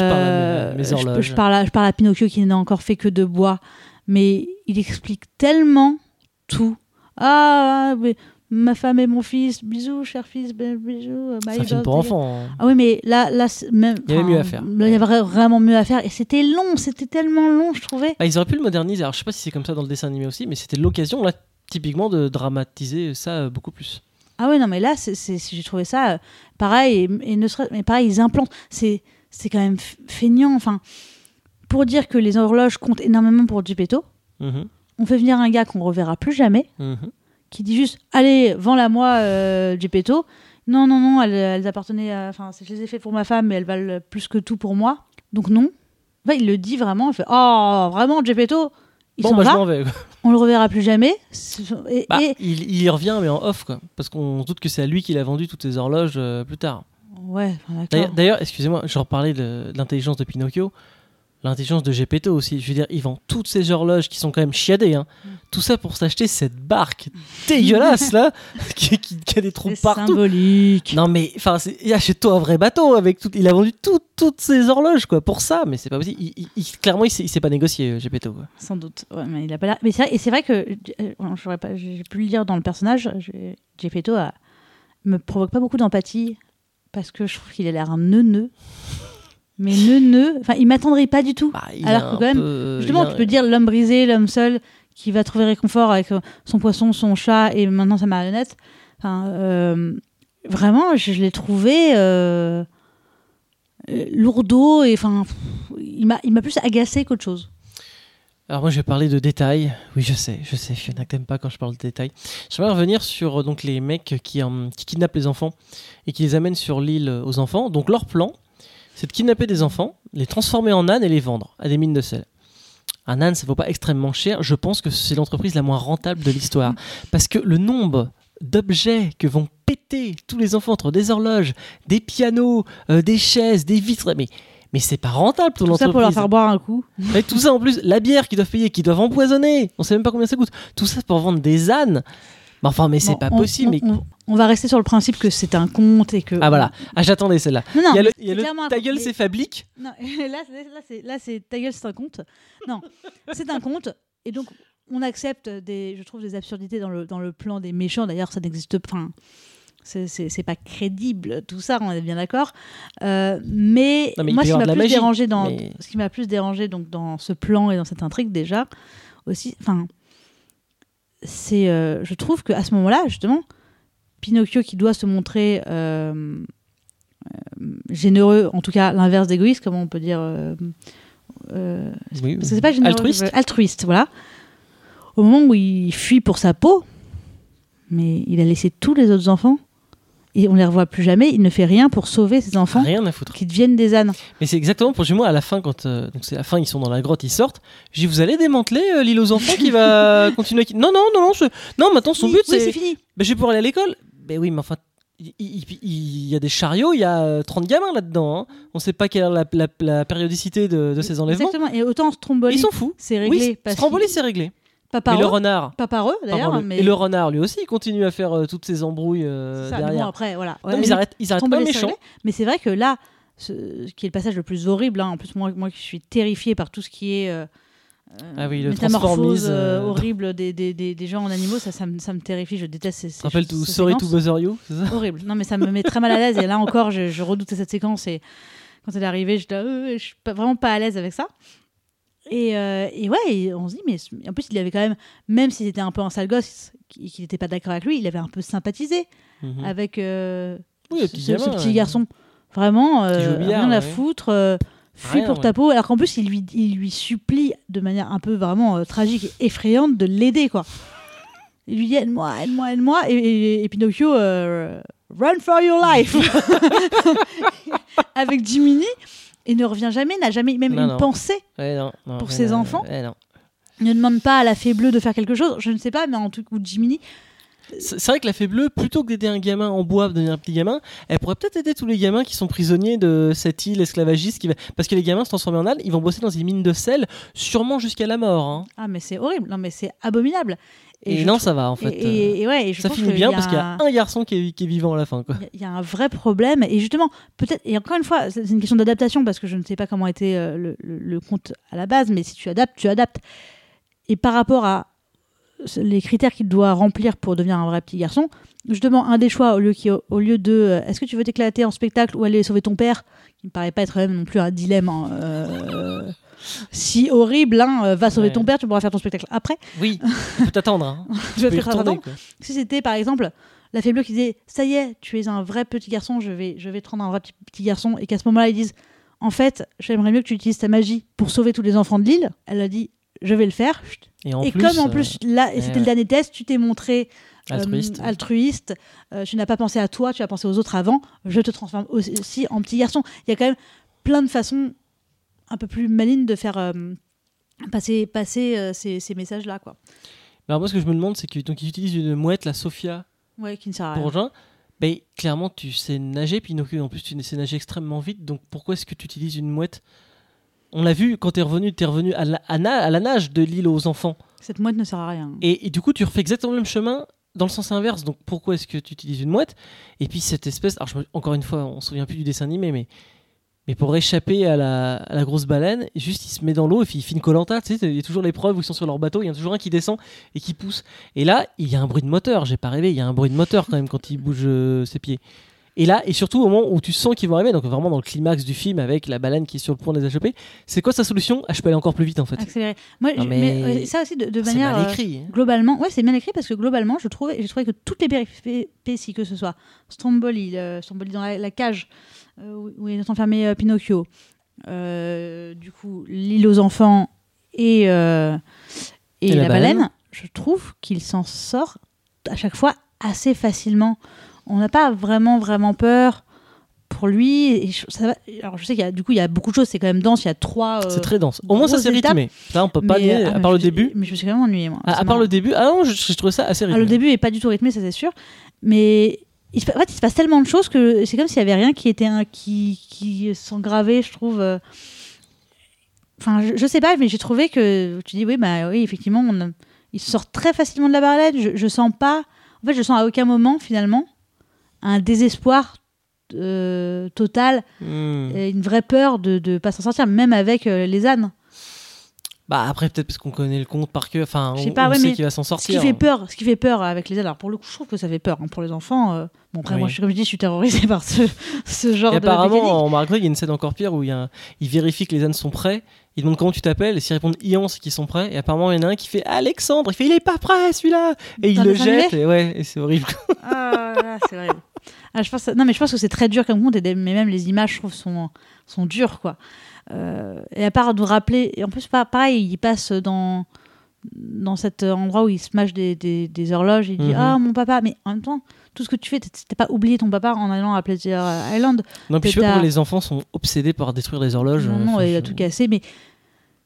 [SPEAKER 1] parle à mes- mes
[SPEAKER 2] je- parle à, je parle à Pinocchio qui n'a encore fait que de bois. Mais il explique tellement tout. Ah, mais ma femme et mon fils, bisous, cher fils, bisous. euh,
[SPEAKER 1] C'est un film pour enfants. hein.
[SPEAKER 2] Ah oui, mais là, là c'est même,
[SPEAKER 1] Il y avait mieux à faire.
[SPEAKER 2] Là, il y avait vra- vraiment mieux à faire. Et c'était long, c'était tellement long, je trouvais.
[SPEAKER 1] Ah, ils auraient pu le moderniser. Alors, je sais pas si c'est comme ça dans le dessin animé aussi, mais c'était l'occasion, là, typiquement, de dramatiser ça euh, beaucoup plus.
[SPEAKER 2] Ah oui, non, mais là, j'ai trouvé ça euh, pareil. Et, et ne serait- mais pareil, ils implantent. C'est, c'est quand même feignant. Enfin, pour dire que les horloges comptent énormément pour Geppetto,
[SPEAKER 1] Mhm.
[SPEAKER 2] on fait venir un gars qu'on reverra plus jamais,
[SPEAKER 1] Mhm.
[SPEAKER 2] qui dit juste Allez, vends-la moi, euh, Geppetto. Non, non, non, elles, elles appartenaient. Enfin, je les ai fait pour ma femme, mais elles valent plus que tout pour moi. Donc non. Enfin, il le dit vraiment. Il fait Oh, vraiment, Geppetto Il
[SPEAKER 1] Bon,
[SPEAKER 2] s'en
[SPEAKER 1] bah, je m'en vais.
[SPEAKER 2] On le reverra plus jamais. Et,
[SPEAKER 1] Bah,
[SPEAKER 2] et-
[SPEAKER 1] il, il y revient, mais en off, quoi. Parce qu'on se doute que c'est à lui qu'il a vendu toutes ses horloges euh, plus tard.
[SPEAKER 2] Ouais.
[SPEAKER 1] D'ailleurs, excusez-moi, je reparlais de, de l'intelligence de Pinocchio, l'intelligence de Gepetto aussi. Je veux dire, il vend toutes ces horloges qui sont quand même chiadées. Hein.
[SPEAKER 2] Mm.
[SPEAKER 1] Tout ça pour s'acheter cette barque dégueulasse là, qui, qui- qui a des trous partout.
[SPEAKER 2] symbolique.
[SPEAKER 1] Non mais, enfin, achète-toi un vrai bateau avec tout. Il a vendu tout- toutes ses horloges quoi pour ça, mais c'est pas possible. Il, il- il- clairement, il sait pas négocier, euh, Gepetto. Quoi.
[SPEAKER 2] Sans doute. Ouais, mais il a pas Mais c'est vrai, et c'est vrai que euh, j'aurais pas, j'ai pu le lire dans le personnage. Geppetto a, me provoque pas beaucoup d'empathie parce que je trouve qu'il a l'air un neuneu. Mais neuneu. Enfin, il m'attendrait pas du tout.
[SPEAKER 1] Bah,
[SPEAKER 2] Alors que quand même,
[SPEAKER 1] peu-
[SPEAKER 2] Justement, tu peux dire l'homme brisé, l'homme seul, qui va trouver réconfort avec euh, son poisson, son chat et maintenant sa marionnette. Enfin, euh, vraiment, je, je l'ai trouvé euh, euh, lourdeau et enfin, il m'a, il m'a plus agacé qu'autre chose.
[SPEAKER 1] Alors moi je vais parler de détails. Oui je sais, je sais, Fiona t'aimes pas quand je parle de détails. J'aimerais revenir sur donc les mecs qui, qui kidnappent les enfants et qui les amènent sur l'île aux enfants. Donc leur plan, c'est de kidnapper des enfants, les transformer en ânes et les vendre à des mines de sel. Un âne, ça vaut pas extrêmement cher. Je pense que c'est l'entreprise la moins rentable de l'histoire. Parce que le nombre d'objets que vont péter tous les enfants entre des horloges, des pianos, euh, des chaises, des vitres, mais, mais c'est pas rentable pour
[SPEAKER 2] Tout ça
[SPEAKER 1] l'entreprise.
[SPEAKER 2] pour leur faire boire un coup.
[SPEAKER 1] Avec tout ça en plus, la bière qu'ils doivent payer, qu'ils doivent empoisonner, on sait même pas combien ça coûte. Tout ça pour vendre des ânes. Mais enfin, mais c'est
[SPEAKER 2] Bon,
[SPEAKER 1] pas
[SPEAKER 2] on-
[SPEAKER 1] possible.
[SPEAKER 2] On,
[SPEAKER 1] mais-
[SPEAKER 2] on- on va rester sur le principe que c'est un conte et que.
[SPEAKER 1] Ah voilà, ah, j'attendais celle-là.
[SPEAKER 2] Non, non,
[SPEAKER 1] Il y a le, y a le ta gueule c'est fablique.
[SPEAKER 2] Non, là, c'est- là, ta gueule, c'est un conte. Non, c'est un conte. Et donc, on accepte des, je trouve, des absurdités dans le, dans le plan des méchants. D'ailleurs, ça n'existe pas. Enfin, c'est, pas crédible, tout ça, on est bien d'accord. Euh, mais, moi, ce qui m'a plus
[SPEAKER 1] magie,
[SPEAKER 2] dérangé dans,
[SPEAKER 1] mais-
[SPEAKER 2] ce qui m'a plus dérangé donc dans ce plan et dans cette intrigue déjà aussi, enfin, c'est, euh, je trouve que à ce moment-là, justement, Pinocchio qui doit se montrer euh, euh, généreux, en tout cas l'inverse d'égoïste, comment on peut dire.
[SPEAKER 1] Oui,
[SPEAKER 2] parce que c'est pas généreux,
[SPEAKER 1] Altruiste.
[SPEAKER 2] altruiste, voilà. Au moment où il fuit pour sa peau, mais il a laissé tous les autres enfants on les revoit plus jamais. Il ne fait rien pour sauver ses enfants
[SPEAKER 1] Rien à foutre.
[SPEAKER 2] qui deviennent des ânes.
[SPEAKER 1] Mais c'est exactement pour moi à la fin quand euh, donc c'est la fin ils sont dans la grotte ils sortent. J'ai dit, vous allez démanteler euh, l'île aux enfants qui va continuer. à... Non non non non je- non maintenant son
[SPEAKER 2] Oui,
[SPEAKER 1] but
[SPEAKER 2] oui,
[SPEAKER 1] c'est
[SPEAKER 2] c'est fini.
[SPEAKER 1] Ben, je vais pouvoir aller à l'école. Ben oui, mais enfin, il, il- il- il y a des chariots, il y a euh, 30 gamins là-dedans. hein. On sait pas quelle est la, la- la périodicité de, de ces enlèvements.
[SPEAKER 2] Exactement. Et autant Stromboli,
[SPEAKER 1] Ils sont fous.
[SPEAKER 2] c'est réglé.
[SPEAKER 1] Oui, Stromboli, c'est réglé.
[SPEAKER 2] Pas
[SPEAKER 1] Mais le renard.
[SPEAKER 2] pas par eux d'ailleurs.
[SPEAKER 1] pardon, le-
[SPEAKER 2] mais
[SPEAKER 1] Et le renard, lui aussi, il continue à faire euh, toutes ces embrouilles euh,
[SPEAKER 2] ça.
[SPEAKER 1] Derrière.
[SPEAKER 2] bon, après, voilà.
[SPEAKER 1] non, mais ils arrêtent, ils arrêtent pas méchants.
[SPEAKER 2] Mais c'est vrai que là, ce, ce qui est le passage le plus horrible, hein, en plus moi, moi qui suis terrifiée par tout ce qui est euh,
[SPEAKER 1] Ah oui, le
[SPEAKER 2] métamorphose horrible des, des, des, des gens en animaux, ça, ça, me, ça me terrifie. Je déteste ces, ces
[SPEAKER 1] te rappelles tout Sorry to. Bother You c'est ça?
[SPEAKER 2] Horrible. Non, mais ça me met très mal à l'aise. Et là encore, je, je redoutais cette séquence. Et quand elle est arrivée, j'étais, euh, je suis pas- vraiment pas à l'aise avec ça. Et, euh, et ouais, et on se dit, mais en plus, il avait quand même, même s'il était un peu un sale gosse, qu'il qu'il n'était pas d'accord avec lui, il avait un peu sympathisé
[SPEAKER 1] Mhm.
[SPEAKER 2] avec euh,
[SPEAKER 1] Oui,
[SPEAKER 2] ce,
[SPEAKER 1] petit
[SPEAKER 2] ce- ce
[SPEAKER 1] gamin,
[SPEAKER 2] petit
[SPEAKER 1] ouais.
[SPEAKER 2] garçon. Vraiment, euh,
[SPEAKER 1] billard,
[SPEAKER 2] rien à
[SPEAKER 1] ouais.
[SPEAKER 2] foutre. euh, fuis
[SPEAKER 1] Rien,
[SPEAKER 2] pour
[SPEAKER 1] ouais.
[SPEAKER 2] ta peau. Alors qu'en plus, il lui, il lui supplie de manière un peu vraiment tragique et effrayante de l'aider, quoi. Il lui dit aide-moi, aide-moi, aide-moi. Et, et- et Pinocchio, run for your life avec Jiminy. Et ne revient jamais, n'a jamais même
[SPEAKER 1] Non,
[SPEAKER 2] une
[SPEAKER 1] non.
[SPEAKER 2] pensée.
[SPEAKER 1] Ouais, non,
[SPEAKER 2] Pour
[SPEAKER 1] ouais,
[SPEAKER 2] ses enfants
[SPEAKER 1] ouais, non.
[SPEAKER 2] Ne demande pas à la fée bleue de faire quelque chose. Je ne sais pas, mais en tout cas, ou Jiminy.
[SPEAKER 1] C'est vrai que la fée bleue, plutôt que d'aider un gamin en bois à devenir un petit gamin, elle pourrait peut-être aider tous les gamins qui sont prisonniers de cette île esclavagiste. Qui va... Parce que les gamins se transforment en ânes, ils vont bosser dans des mines de sel, sûrement jusqu'à la mort. hein.
[SPEAKER 2] Ah, mais c'est horrible. Non, mais c'est abominable.
[SPEAKER 1] Et, non,
[SPEAKER 2] trouve-
[SPEAKER 1] ça va en fait.
[SPEAKER 2] et, et ouais, je
[SPEAKER 1] ça
[SPEAKER 2] pense
[SPEAKER 1] finit bien parce qu'il y a
[SPEAKER 2] un-
[SPEAKER 1] garçon qui est, qui est vivant à la fin.
[SPEAKER 2] Il y a- il y, a un vrai problème. Et justement, peut-être, et encore une fois, c'est une question d'adaptation parce que je ne sais pas comment était euh, le, le- le conte à la base, mais si tu adaptes, tu adaptes. Et par rapport à les critères qu'il doit remplir pour devenir un vrai petit garçon, justement, un des choix, au lieu, qui, au lieu de euh, est-ce que tu veux t'éclater en spectacle ou aller sauver ton père, qui ne me paraît pas être même non plus un dilemme hein, euh, si horrible, hein, euh, va sauver
[SPEAKER 1] Ouais.
[SPEAKER 2] ton père, tu pourras faire ton spectacle après.
[SPEAKER 1] Oui, t'attendre. Hein. Tu peux y
[SPEAKER 2] faire
[SPEAKER 1] retourner,
[SPEAKER 2] attendre.
[SPEAKER 1] quoi.
[SPEAKER 2] Si c'était par exemple la fée bleue qui disait ça y est, tu es un vrai petit garçon, je vais, je vais te rendre un vrai petit, petit garçon, et qu'à ce moment-là ils disent en fait, j'aimerais mieux que tu utilises ta magie pour sauver tous les enfants de l'île. Elle a dit je vais le faire.
[SPEAKER 1] Et, en
[SPEAKER 2] et
[SPEAKER 1] plus,
[SPEAKER 2] comme en
[SPEAKER 1] euh,
[SPEAKER 2] plus là, et
[SPEAKER 1] ouais,
[SPEAKER 2] c'était
[SPEAKER 1] ouais.
[SPEAKER 2] le dernier test, tu t'es montré euh,
[SPEAKER 1] altruiste.
[SPEAKER 2] altruiste, euh, tu n'as pas pensé à toi, tu as pensé aux autres avant, je te transforme aussi en petit garçon. Il y a quand même plein de façons un peu plus malines de faire euh, passer, passer euh, ces, ces messages-là. quoi.
[SPEAKER 1] Alors moi, ce que je me demande, c'est que donc ils utilisent une mouette, la Sophia,
[SPEAKER 2] Ouais, qui ne sert à
[SPEAKER 1] pour
[SPEAKER 2] rien.
[SPEAKER 1] clairement, tu sais nager, Pinocchio, en plus, tu sais nager extrêmement vite. Donc pourquoi est-ce que tu utilises une mouette On l'a vu quand t'es revenu, t'es revenu à la, à na- à la nage de l'île aux enfants.
[SPEAKER 2] Cette mouette ne sert à rien.
[SPEAKER 1] Et, et du coup, tu refais exactement le même chemin dans le sens inverse. Donc pourquoi est-ce que tu utilises une mouette? Et puis cette espèce, alors je me- encore une fois, on se souvient plus du dessin animé, mais mais pour échapper à la, à la grosse baleine, juste il se met dans l'eau et puis il fait une colanta. Tu sais, il y a toujours l'épreuve où ils sont sur leur bateau, il y en a toujours un qui descend et qui pousse. Et là, il y a un bruit de moteur. J'ai pas rêvé, il y a un bruit de moteur quand même quand il bouge euh, ses pieds. Et là, et surtout au moment où tu sens qu'ils vont arriver, donc vraiment dans le climax du film avec la baleine qui est sur le point de les échapper, c'est quoi sa solution? Ah, je peux aller encore plus vite en fait.
[SPEAKER 2] accéléré. Moi,
[SPEAKER 1] Non,
[SPEAKER 2] je-
[SPEAKER 1] mais-
[SPEAKER 2] mais, ça aussi de, de manière
[SPEAKER 1] mal
[SPEAKER 2] euh,
[SPEAKER 1] écrit. hein.
[SPEAKER 2] globalement, ouais, c'est bien écrit parce que globalement, je trouvais, j'ai trouvé que toutes les péripéties, que ce soit Stromboli, le- Stromboli dans la, la cage euh, où- est enfermé euh, Pinocchio, euh, du coup l'île aux enfants et et,
[SPEAKER 1] Et
[SPEAKER 2] la,
[SPEAKER 1] la
[SPEAKER 2] baleine,
[SPEAKER 1] baleine.
[SPEAKER 2] je trouve qu'il s'en sort à chaque fois assez facilement. On n'a pas vraiment vraiment peur pour lui. Et je, ça va- alors je sais qu'il y a du coup il y a beaucoup de choses, c'est quand même dense. Il y a trois. euh,
[SPEAKER 1] C'est très dense. Au moins, ça
[SPEAKER 2] étapes,
[SPEAKER 1] rythmé. Là, on peut pas
[SPEAKER 2] mais,
[SPEAKER 1] nier,
[SPEAKER 2] ah,
[SPEAKER 1] à
[SPEAKER 2] mais
[SPEAKER 1] part le
[SPEAKER 2] suis-
[SPEAKER 1] début.
[SPEAKER 2] Mais je me suis quand même ennuyée moi.
[SPEAKER 1] À,
[SPEAKER 2] Ça
[SPEAKER 1] à part le début, ah non, je, je trouvais ça assez
[SPEAKER 2] Ah,
[SPEAKER 1] rythmé.
[SPEAKER 2] le début est pas du tout rythmé, ça c'est sûr. Mais il en fait, il se passe tellement de choses que c'est comme s'il y avait rien qui était un, qui, qui s'engravait, je trouve. euh. Enfin, je, je sais pas, mais j'ai trouvé que tu dis oui, bah oui, effectivement, on a- il sort très facilement de la baleine. Je, je sens pas. En fait, je sens à aucun moment finalement un désespoir euh, total, et une vraie peur de ne pas s'en sortir, même avec euh, les ânes.
[SPEAKER 1] Bah après peut-être parce qu'on connaît le conte par cœur, enfin on,
[SPEAKER 2] pas,
[SPEAKER 1] on
[SPEAKER 2] ouais,
[SPEAKER 1] sait qu'il va s'en
[SPEAKER 2] Ce
[SPEAKER 1] sortir.
[SPEAKER 2] qui fait peur, ce qui fait peur avec les ânes. Alors pour le coup, je trouve que ça fait peur hein, pour les enfants. euh. Bon après,
[SPEAKER 1] Oui.
[SPEAKER 2] moi, je, comme je dis, je suis terrorisée par ce, ce genre
[SPEAKER 1] Et
[SPEAKER 2] de mécanique.
[SPEAKER 1] apparemment, en Margrave, il y a une scène encore pire où il, y a un- il vérifie que les ânes sont prêts. Il demande comment tu t'appelles et s'ils répondent Ian, c'est qu'ils sont prêts. Et apparemment, il y en a un qui fait Alexandre. Il fait il est pas prêt celui-là. Et il le jette. Et ouais, et c'est horrible.
[SPEAKER 2] Ah c'est horrible. Ah, je pense, non, mais je pense que c'est très dur comme et des- mais même les images, je trouve, sont, sont dures, quoi. Euh, et à part de rappeler, et en plus, pareil, il passe dans, dans cet endroit où il se mâche des, des, des horloges. Il dit. Ah, mon papa. Mais en même temps, tout ce que tu fais, t'as pas oublié ton papa en allant à Pleasure Island.
[SPEAKER 1] Non, puis je sais pas les enfants sont obsédés par détruire les horloges.
[SPEAKER 2] non, non,
[SPEAKER 1] Enfin,
[SPEAKER 2] il a tout cassé. Mais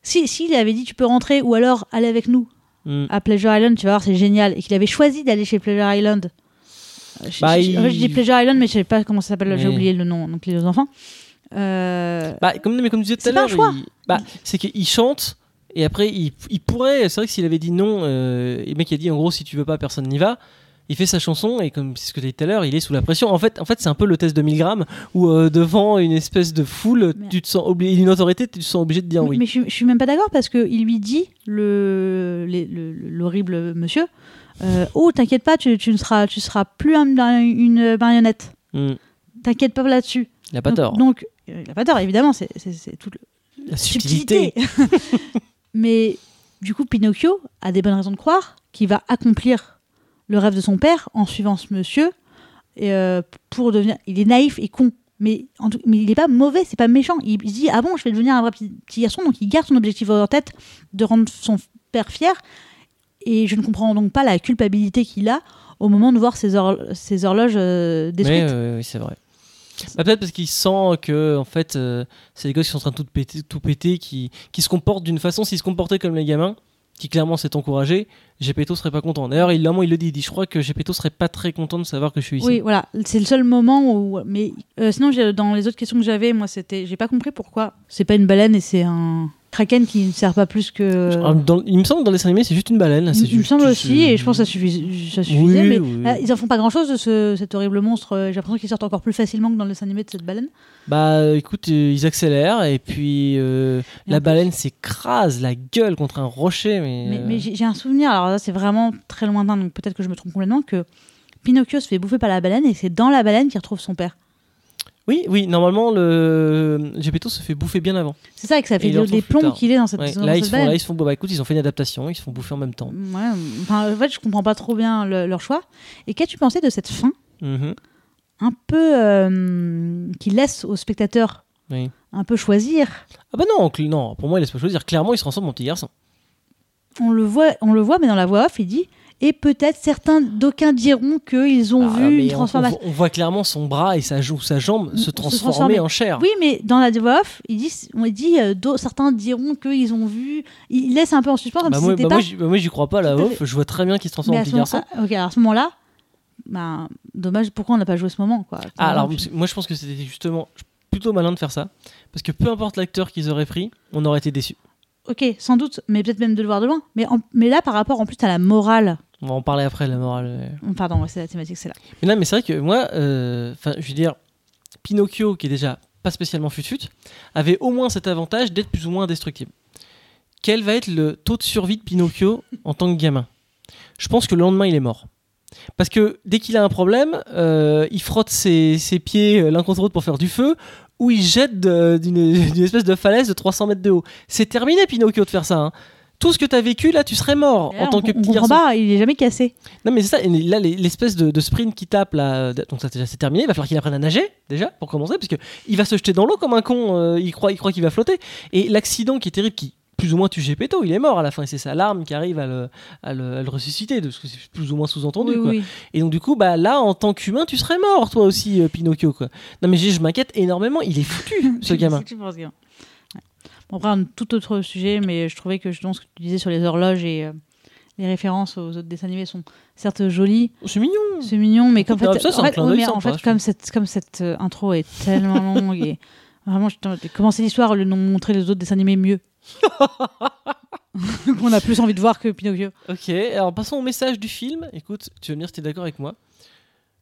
[SPEAKER 2] si s'il avait dit Tu peux rentrer ou alors aller avec nous
[SPEAKER 1] Hmm.
[SPEAKER 2] à Pleasure Island, tu vas voir, c'est génial. Et qu'il avait choisi d'aller chez Pleasure Island. Je-
[SPEAKER 1] Bah,
[SPEAKER 2] je- dis Pleasure Island, mais je sais pas comment ça s'appelle, j'ai oublié le nom. Donc, les enfants. Euh,
[SPEAKER 1] Bah, comme, mais comme tu disais tout à
[SPEAKER 2] C'est pas un
[SPEAKER 1] l'heure, bah, c'est qu'il chante et après il, il pourrait. C'est vrai que s'il avait dit non, euh, le mec a dit en gros si tu veux pas, personne n'y va. Il fait sa chanson et comme c'est ce que tu as dit tout à l'heure, il est sous la pression. En fait, en fait c'est un peu le test de 1000 grammes où euh, devant une espèce de foule,
[SPEAKER 2] Mais-
[SPEAKER 1] tu te sens obligé, une autorité, tu te sens obligé de dire oui.
[SPEAKER 2] Mais je, je suis même pas d'accord parce qu'il lui dit, le- les- le- l'horrible monsieur, euh, Oh, t'inquiète pas, tu, tu ne seras, tu seras plus un- un- une marionnette.
[SPEAKER 1] Hmm.
[SPEAKER 2] T'inquiète pas là-dessus.
[SPEAKER 1] Il a pas
[SPEAKER 2] donc,
[SPEAKER 1] tort.
[SPEAKER 2] Donc, euh, il a pas tort, évidemment, c'est toute
[SPEAKER 1] la subtilité.
[SPEAKER 2] Mais du coup, Pinocchio a des bonnes raisons de croire qu'il va accomplir le rêve de son père en suivant ce monsieur et, euh, pour devenir. Il est naïf et con. Mais, en tout- mais il n'est pas mauvais, c'est pas méchant. Il, il se dit Ah bon, je vais devenir un vrai petit, petit garçon. Donc il garde son objectif en tête de rendre son père fier. Et je ne comprends donc pas la culpabilité qu'il a au moment de voir ses, hor- ses horloges euh,
[SPEAKER 1] Mais,
[SPEAKER 2] détruites.
[SPEAKER 1] euh, oui, c'est vrai. Bah, Peut-être parce qu'il sent que en fait, euh, c'est les gosses qui sont en train de tout péter, tout péter qui, qui se comportent d'une façon, s'ils se comportaient comme les gamins, qui clairement s'est encouragé, Gepetto serait pas content. D'ailleurs, il, il le dit, il dit, je crois que Gepetto serait pas très content de savoir que je suis ici.
[SPEAKER 2] Oui, voilà, c'est le seul moment où. Mais euh, sinon, dans les autres questions que j'avais, moi, c'était. J'ai pas compris pourquoi. C'est pas une baleine et c'est un kraken qui ne sert pas plus que.
[SPEAKER 1] Ah, dans- il me semble que dans les dessins animés, c'est juste une baleine.
[SPEAKER 2] il, il me semble aussi, et je pense que ça, suffis- ça suffisait.
[SPEAKER 1] Oui,
[SPEAKER 2] mais
[SPEAKER 1] oui.
[SPEAKER 2] euh, ils en font pas grand chose de ce, cet horrible monstre. Euh, J'ai l'impression qu'ils sortent encore plus facilement que dans le dessin animé de cette baleine.
[SPEAKER 1] Bah euh, écoute, euh, ils accélèrent et puis euh, la baleine s'écrase la gueule contre un rocher. Mais,
[SPEAKER 2] Mais,
[SPEAKER 1] euh,
[SPEAKER 2] mais j'ai j'ai un souvenir, alors là, c'est vraiment très lointain, donc peut-être que je me trompe complètement, que Pinocchio se fait bouffer par la baleine et c'est dans la baleine qu'il retrouve son père.
[SPEAKER 1] Oui, oui, normalement, le Gepetto se fait bouffer bien avant.
[SPEAKER 2] C'est ça, et que ça fait des plombs qu'il est dans cette,
[SPEAKER 1] Ouais,
[SPEAKER 2] dans
[SPEAKER 1] là,
[SPEAKER 2] cette
[SPEAKER 1] ils se font,
[SPEAKER 2] baleine.
[SPEAKER 1] là, ils se font, bah, écoute, ils ont fait une adaptation, ils se font bouffer en même temps.
[SPEAKER 2] Ouais, enfin, en fait, je comprends pas trop bien le- leur choix. Et qu'as-tu pensé de cette fin
[SPEAKER 1] Mhm,
[SPEAKER 2] un peu euh, qui laisse au spectateur
[SPEAKER 1] oui.
[SPEAKER 2] un peu choisir
[SPEAKER 1] Ah bah non, non, pour moi, il laisse pas choisir. Clairement, il se transforme en petit garçon.
[SPEAKER 2] on le voit, on le voit, mais dans la voix off, il dit et peut-être certains d'aucuns diront qu'ils ont
[SPEAKER 1] Ah,
[SPEAKER 2] vu une
[SPEAKER 1] on-
[SPEAKER 2] transformation.
[SPEAKER 1] On, on voit clairement son bras et sa, joue, sa jambe se
[SPEAKER 2] Se
[SPEAKER 1] transformer en chair.
[SPEAKER 2] Oui, mais dans la voix off, il dit, on dit euh, certains diront qu'ils ont vu. Il laisse un peu en suspens comme
[SPEAKER 1] Bah,
[SPEAKER 2] si
[SPEAKER 1] moi, bah,
[SPEAKER 2] pas.
[SPEAKER 1] moi, j'y- bah, j'y crois pas, la off. Je vois très bien qu'il se transforme en petit garçon.
[SPEAKER 2] ah, ok, alors à ce moment-là, bah, dommage. Pourquoi on n'a pas joué ce moment, quoi
[SPEAKER 1] Ah, alors,
[SPEAKER 2] Puis-
[SPEAKER 1] moi, je pense que c'était justement plutôt malin de faire ça. Parce que peu importe l'acteur qu'ils auraient pris, on aurait été déçus.
[SPEAKER 2] Ok, sans doute, mais peut-être même de le voir de loin. Mais, en- mais là, par rapport en plus à la morale.
[SPEAKER 1] On va en parler après, la morale. euh.
[SPEAKER 2] Pardon, ouais, c'est la thématique, c'est là.
[SPEAKER 1] Mais là, mais c'est vrai que moi, euh, enfin, je veux dire, Pinocchio, qui est déjà pas spécialement fut-fut, avait au moins cet avantage d'être plus ou moins indestructible. Quel va être le taux de survie de Pinocchio en tant que gamin? Je pense que le lendemain, il est mort. Parce que dès qu'il a un problème, euh, il frotte ses, ses pieds l'un contre l'autre pour faire du feu, ou il jette d'une espèce de falaise de 300 mètres de haut. C'est terminé, Pinocchio, de faire ça. hein. Tout ce que tu as vécu, là, tu serais mort en tant
[SPEAKER 2] on,
[SPEAKER 1] que petit garçon.
[SPEAKER 2] pas, il est jamais cassé.
[SPEAKER 1] Non mais c'est ça, et là les- l'espèce de, de sprint qui tape là, donc ça déjà c'est terminé, il va falloir qu'il apprenne à nager déjà pour commencer, parce que il va se jeter dans l'eau comme un con, euh, il croit, il croit qu'il va flotter. Et l'accident qui est terrible, qui plus ou moins tue Gepetto, il est mort à la fin, et c'est sa larme qui arrive à le, à le, à le ressusciter, de ce que c'est plus ou moins sous-entendu.
[SPEAKER 2] Oui,
[SPEAKER 1] quoi.
[SPEAKER 2] oui.
[SPEAKER 1] Et donc du coup, bah là en tant qu'humain, tu serais mort toi aussi, euh, Pinocchio. Quoi. Non mais je m'inquiète énormément, il est foutu ce gamin.
[SPEAKER 2] C'est que tu penses, gamin. Ouais. Bon, après, un tout autre sujet, mais je trouvais que justement ce que tu disais sur les horloges et euh, les références aux autres dessins animés sont certes jolies,
[SPEAKER 1] Oh, c'est mignon.
[SPEAKER 2] c'est mignon, mais comme fait,
[SPEAKER 1] ça, c'est
[SPEAKER 2] en fait, mais en comme cette, comme cette euh, intro est tellement longue et vraiment, commencer l'histoire de nous montrer les autres dessins animés mieux. On a plus envie de voir que Pinocchio.
[SPEAKER 1] Ok, alors passons au message du film. Écoute, tu vas me dire si tu es d'accord avec moi.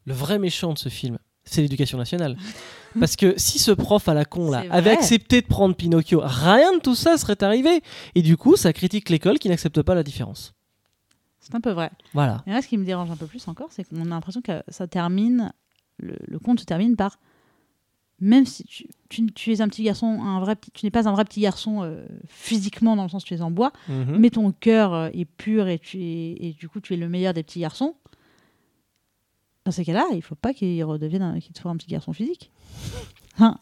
[SPEAKER 1] Le vrai méchant de ce film, c'est l'éducation nationale. Parce que si ce prof à la con là avait accepté de prendre Pinocchio, rien de tout ça serait arrivé. Et du coup, ça critique l'école qui n'accepte pas la différence.
[SPEAKER 2] C'est un peu vrai.
[SPEAKER 1] Voilà.
[SPEAKER 2] Et là, ce qui me dérange un peu plus encore, c'est qu'on a l'impression que ça termine, le, le conte se termine par même si tu, tu- tu es un petit garçon, un vrai, petit- tu n'es pas un vrai petit garçon euh, physiquement dans le sens où tu es en bois,
[SPEAKER 1] Mhm.
[SPEAKER 2] mais ton cœur euh, est pur et, tu es, et du coup tu es le meilleur des petits garçons. Dans ces cas-là, il faut pas qu'il redevienne qu'il soit un petit garçon physique. Hein,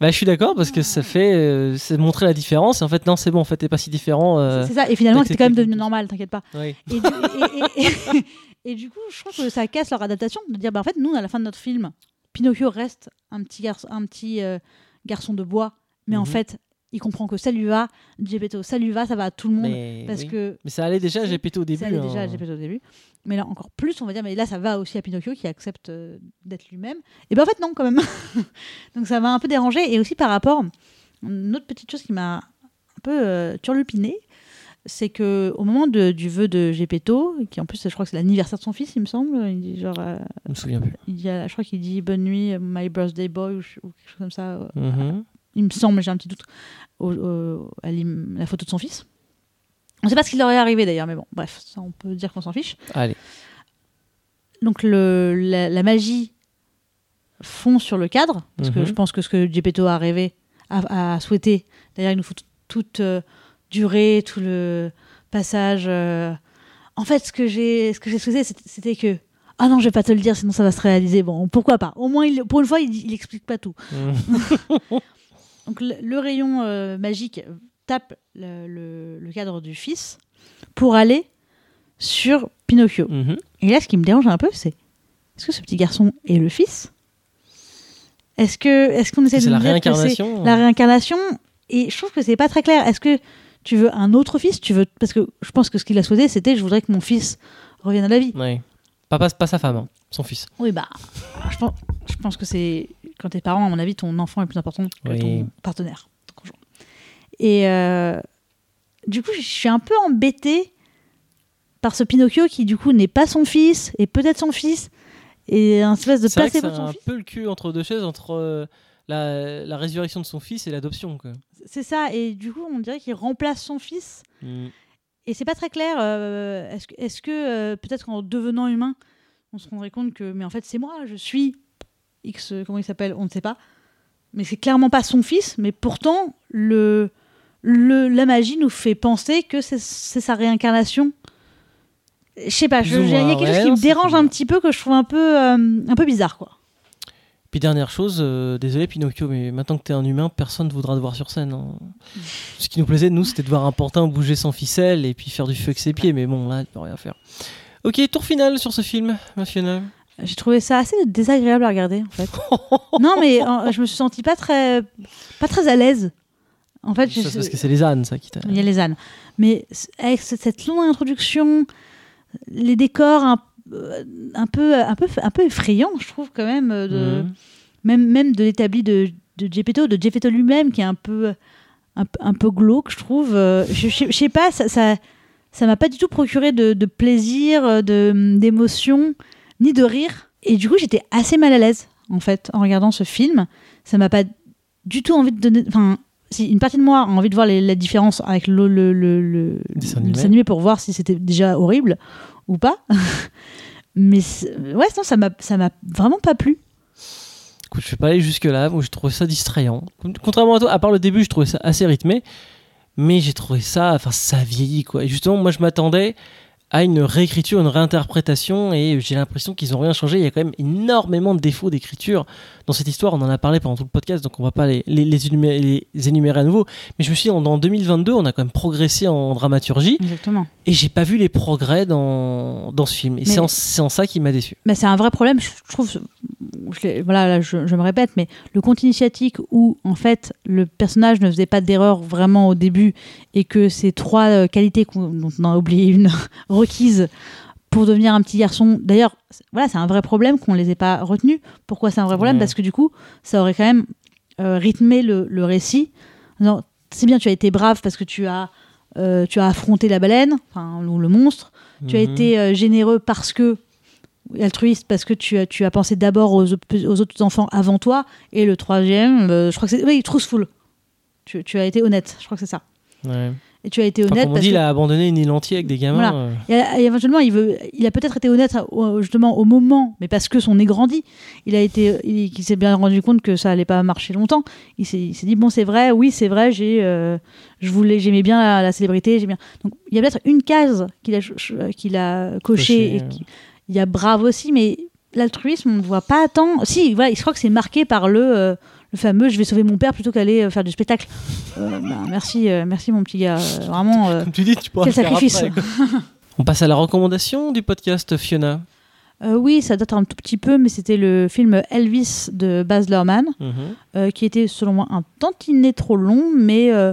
[SPEAKER 1] Bah, je suis d'accord parce que ça fait euh, c'est montrer la différence. En fait, non, c'est bon, en fait, t'es pas si différent. euh,
[SPEAKER 2] C'est ça. Et finalement, c'était quand même devenu normal, t'inquiète pas.
[SPEAKER 1] oui.
[SPEAKER 2] Et du, et- et- et- et du coup, je trouve que ça casse leur adaptation de dire, bah, en fait, nous, à la fin de notre film, Pinocchio reste un petit, garçon, un petit euh, garçon de bois, mais en
[SPEAKER 1] Mhm.
[SPEAKER 2] fait, il comprend que ça lui va, Gepetto, ça lui va, ça va à tout le monde.
[SPEAKER 1] Mais,
[SPEAKER 2] parce
[SPEAKER 1] oui.
[SPEAKER 2] que
[SPEAKER 1] Mais ça allait déjà, j'ai pété au début.
[SPEAKER 2] ça allait
[SPEAKER 1] hein.
[SPEAKER 2] déjà à Gepetto au début. Mais là, encore plus, on va dire, mais là, ça va aussi à Pinocchio qui accepte euh, d'être lui-même. Et ben en fait, non, quand même. Donc ça m'a un peu dérangé. Et aussi par rapport, une autre petite chose qui m'a un peu euh, turlupinée, c'est que au moment de- du vœu de Gepetto, qui en plus, je crois que c'est l'anniversaire de son fils, il me semble, il dit genre, euh,
[SPEAKER 1] Je me souviens plus.
[SPEAKER 2] il dit, je crois qu'il dit bonne nuit, my birthday boy, ou, quelque chose comme ça. euh,
[SPEAKER 1] Mhm.
[SPEAKER 2] Il me semble, j'ai un petit doute, au- au- à la photo de son fils. On ne sait pas ce qui leur est arrivé d'ailleurs, mais bon, bref, ça on peut dire qu'on s'en fiche.
[SPEAKER 1] Allez.
[SPEAKER 2] Donc le, la, la magie fond sur le cadre, parce que
[SPEAKER 1] Mhm.
[SPEAKER 2] je pense que ce que Gepetto a rêvé, a, a souhaité, d'ailleurs il nous faut toute euh, durée, tout le passage. euh, En fait, ce que j'ai souhaité, c'était- que ah non, je vais pas te le dire, sinon ça va se réaliser. Bon, pourquoi pas? Au moins, il- pour une fois, il, il explique pas tout.
[SPEAKER 1] Mhm.
[SPEAKER 2] Donc le, le rayon euh, magique tape le, le- le cadre du fils pour aller sur Pinocchio.
[SPEAKER 1] Mhm.
[SPEAKER 2] Et là, ce qui me dérange un peu, c'est est-ce que ce petit garçon est le fils? Est-ce que est-ce qu'on essaie de
[SPEAKER 1] la
[SPEAKER 2] dire que c'est
[SPEAKER 1] réincarnation.
[SPEAKER 2] la réincarnation? Et je trouve que c'est pas très clair. Est-ce que tu veux un autre fils? Tu veux parce que je pense que ce qu'il a souhaité, c'était je voudrais que mon fils revienne à la vie.
[SPEAKER 1] Ouais. Pas, pas, pas sa femme, hein, son fils.
[SPEAKER 2] Oui, bah, je pense, je pense que c'est quand t'es parent, à mon avis, ton enfant est plus important que
[SPEAKER 1] Oui.
[SPEAKER 2] ton partenaire, ton conjoint. Et euh, du coup, je suis un peu embêtée par ce Pinocchio qui, du coup, n'est pas son fils et peut-être son fils et un espèce de placebo de son
[SPEAKER 1] un
[SPEAKER 2] fils.
[SPEAKER 1] peu le cul entre deux chaises, entre euh, la, la résurrection de son fils et l'adoption.
[SPEAKER 2] C'est ça. Et du coup, on dirait qu'il remplace son fils
[SPEAKER 1] Mm.
[SPEAKER 2] et c'est pas très clair. euh, est-ce que, euh, peut-être qu'en devenant humain, on se rendrait compte que, mais en fait, c'est moi, je suis X, comment il s'appelle, on ne sait pas. Mais c'est clairement pas son fils, mais pourtant, le, le, la magie nous fait penser que c'est, sa réincarnation. Je sais pas, il y a quelque
[SPEAKER 1] ouais,
[SPEAKER 2] chose qui me dérange un petit peu, que je trouve un peu, euh, un peu bizarre, quoi.
[SPEAKER 1] Puis dernière chose, euh, désolé Pinocchio, mais maintenant que t'es un humain, personne ne voudra te voir sur scène. hein. Ce qui nous plaisait, nous, c'était de voir un pantin bouger sans ficelle et puis faire du feu avec ses pieds, mais bon, là, tu peux rien faire. Ok, tour final sur ce film, national.
[SPEAKER 2] J'ai trouvé ça assez désagréable à regarder, en fait. non, mais euh, je me suis sentie pas très, pas très à l'aise. En fait,
[SPEAKER 1] Ça,
[SPEAKER 2] je-
[SPEAKER 1] c'est parce que c'est les ânes, ça, qui t'a.
[SPEAKER 2] Il y a les ânes. Mais avec ce- cette longue introduction, les décors un, euh, un, peu, un, peu, un peu effrayants, je trouve, quand même, euh, de,
[SPEAKER 1] Mhm.
[SPEAKER 2] même, même de l'établi de, de Gepetto, de Gepetto lui-même, qui est un peu, un, peu- un peu glauque, je trouve. Euh, Je, je, sais pas, ça ça m'a pas du tout procuré de, de plaisir, de- d'émotion, ni de rire. Et du coup, j'étais assez mal à l'aise, en fait, en regardant ce film. Ça m'a pas du tout envie de donner. Enfin, si une partie de moi a envie de voir les- la différence avec le, le, le, le-
[SPEAKER 1] Dessin animé.
[SPEAKER 2] dessin animé pour voir si c'était déjà horrible ou pas. Mais ouais, non, ça m'a ça m'a vraiment pas plu.
[SPEAKER 1] Écoute, je vais pas aller jusque-là, moi j'ai trouvé ça distrayant. Contrairement à toi, à part le début, je trouvais ça assez rythmé, mais j'ai trouvé ça, enfin ça vieillit quoi. Et justement, moi je m'attendais à une réécriture, une réinterprétation, et j'ai l'impression qu'ils ont rien changé. Il y a quand même énormément de défauts d'écriture dans cette histoire. On en a parlé pendant tout le podcast, donc on va pas les, les, les énumérer, les énumérer à nouveau. Mais je me suis dit, en, en 2022, on a quand même progressé en dramaturgie,
[SPEAKER 2] Exactement.
[SPEAKER 1] et j'ai pas vu les progrès dans, dans ce film. Et c'est en, ça qui m'a déçu.
[SPEAKER 2] Mais c'est un vrai problème, je trouve. je voilà, là, je, je me répète, mais le conte initiatique où, en fait, le personnage ne faisait pas d'erreur vraiment au début et que ces trois euh, qualités dont on a oublié une requise pour devenir un petit garçon. D'ailleurs, c'est- voilà, c'est un vrai problème qu'on les ait pas retenus. Pourquoi c'est un vrai problème?
[SPEAKER 1] Ouais.
[SPEAKER 2] Parce que du coup, ça aurait quand même euh, rythmé le, le récit. Non, C'est bien, tu as été brave parce que tu as, euh, tu as affronté la baleine, enfin, ou le monstre. Tu as
[SPEAKER 1] Mhm.
[SPEAKER 2] été euh, généreux parce que altruiste parce que tu as, tu as pensé d'abord aux, autres enfants avant toi et le troisième je crois que c'est oui truthful tu, tu as été honnête je crois que c'est ça
[SPEAKER 1] Ouais.
[SPEAKER 2] Et tu as été
[SPEAKER 1] Enfin,
[SPEAKER 2] honnête
[SPEAKER 1] comme on dit,
[SPEAKER 2] que
[SPEAKER 1] il a abandonné une île entière avec des gamins.
[SPEAKER 2] Voilà.
[SPEAKER 1] euh.
[SPEAKER 2] et, et éventuellement il veut il a peut-être été honnête justement au moment mais parce que son nez grandit il a été il, il s'est bien rendu compte que ça allait pas marcher longtemps il s'est dit bon c'est vrai oui c'est vrai j'ai euh, je voulais j'aimais bien la, la célébrité j'ai bien donc il y a peut-être une case qu'il a qu'il a coché
[SPEAKER 1] Coché,
[SPEAKER 2] et
[SPEAKER 1] ouais.
[SPEAKER 2] qui- il y a brave aussi mais l'altruisme on ne voit pas tant si voilà je crois que c'est marqué par le euh, le fameux je vais sauver mon père plutôt qu'aller euh, faire du spectacle. Euh, bah, merci, euh, merci mon petit gars. Euh, vraiment, euh,
[SPEAKER 1] Comme tu dis, tu pourras
[SPEAKER 2] quel sacrifice.
[SPEAKER 1] après. On passe à la recommandation du podcast Fiona.
[SPEAKER 2] Euh, oui, ça date un tout petit peu, mais c'était le film Elvis de Baz Luhrmann,
[SPEAKER 1] Mhm.
[SPEAKER 2] euh, qui était selon moi un tantinet trop long, mais, euh,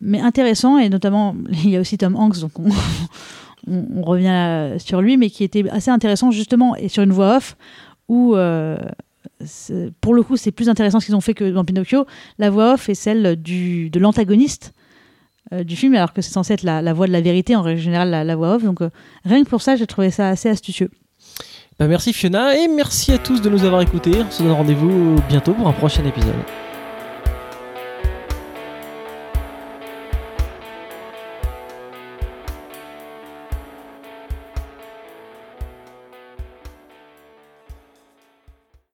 [SPEAKER 2] mais intéressant, et notamment, il y a aussi Tom Hanks, donc on, on- on revient sur lui, mais qui était assez intéressant justement, et sur une voix off, où euh, pour le coup c'est plus intéressant ce qu'ils ont fait que dans Pinocchio, la voix off est celle du, de l'antagoniste. euh, du film alors que c'est censé être la, voix de la vérité en règle générale la, la voix off donc euh, rien que pour ça j'ai trouvé ça assez astucieux
[SPEAKER 1] Bah, merci Fiona et merci à tous de nous avoir écoutés. On se donne rendez-vous bientôt pour un prochain épisode.